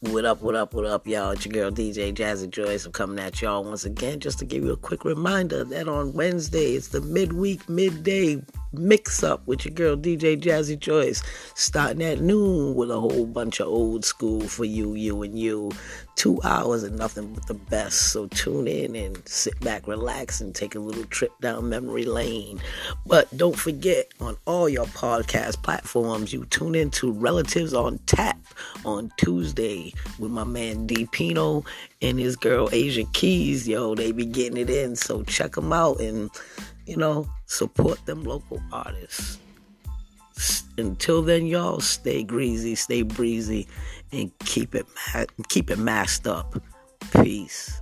What up, what up, what up, y'all? It's your girl DJ Jazzy Joyce. I'm coming at y'all once again just to give you a quick reminder that on Wednesday it's the midweek, midday mix up with your girl DJ Jazzy Joyce, starting at noon with a whole bunch of old school for you, you, and you. Two hours and nothing but the best. So tune in and sit back, relax, and take a little trip down memory lane. But don't forget, on all your podcast platforms, you tune in to Relatives on Tap on Tuesday with my man D Pino and his girl Asia Keys. Yo, they be getting it in. So check them out and you know, support them local artists. Until then, y'all stay greasy, stay breezy, and keep it keep it masked up. Peace.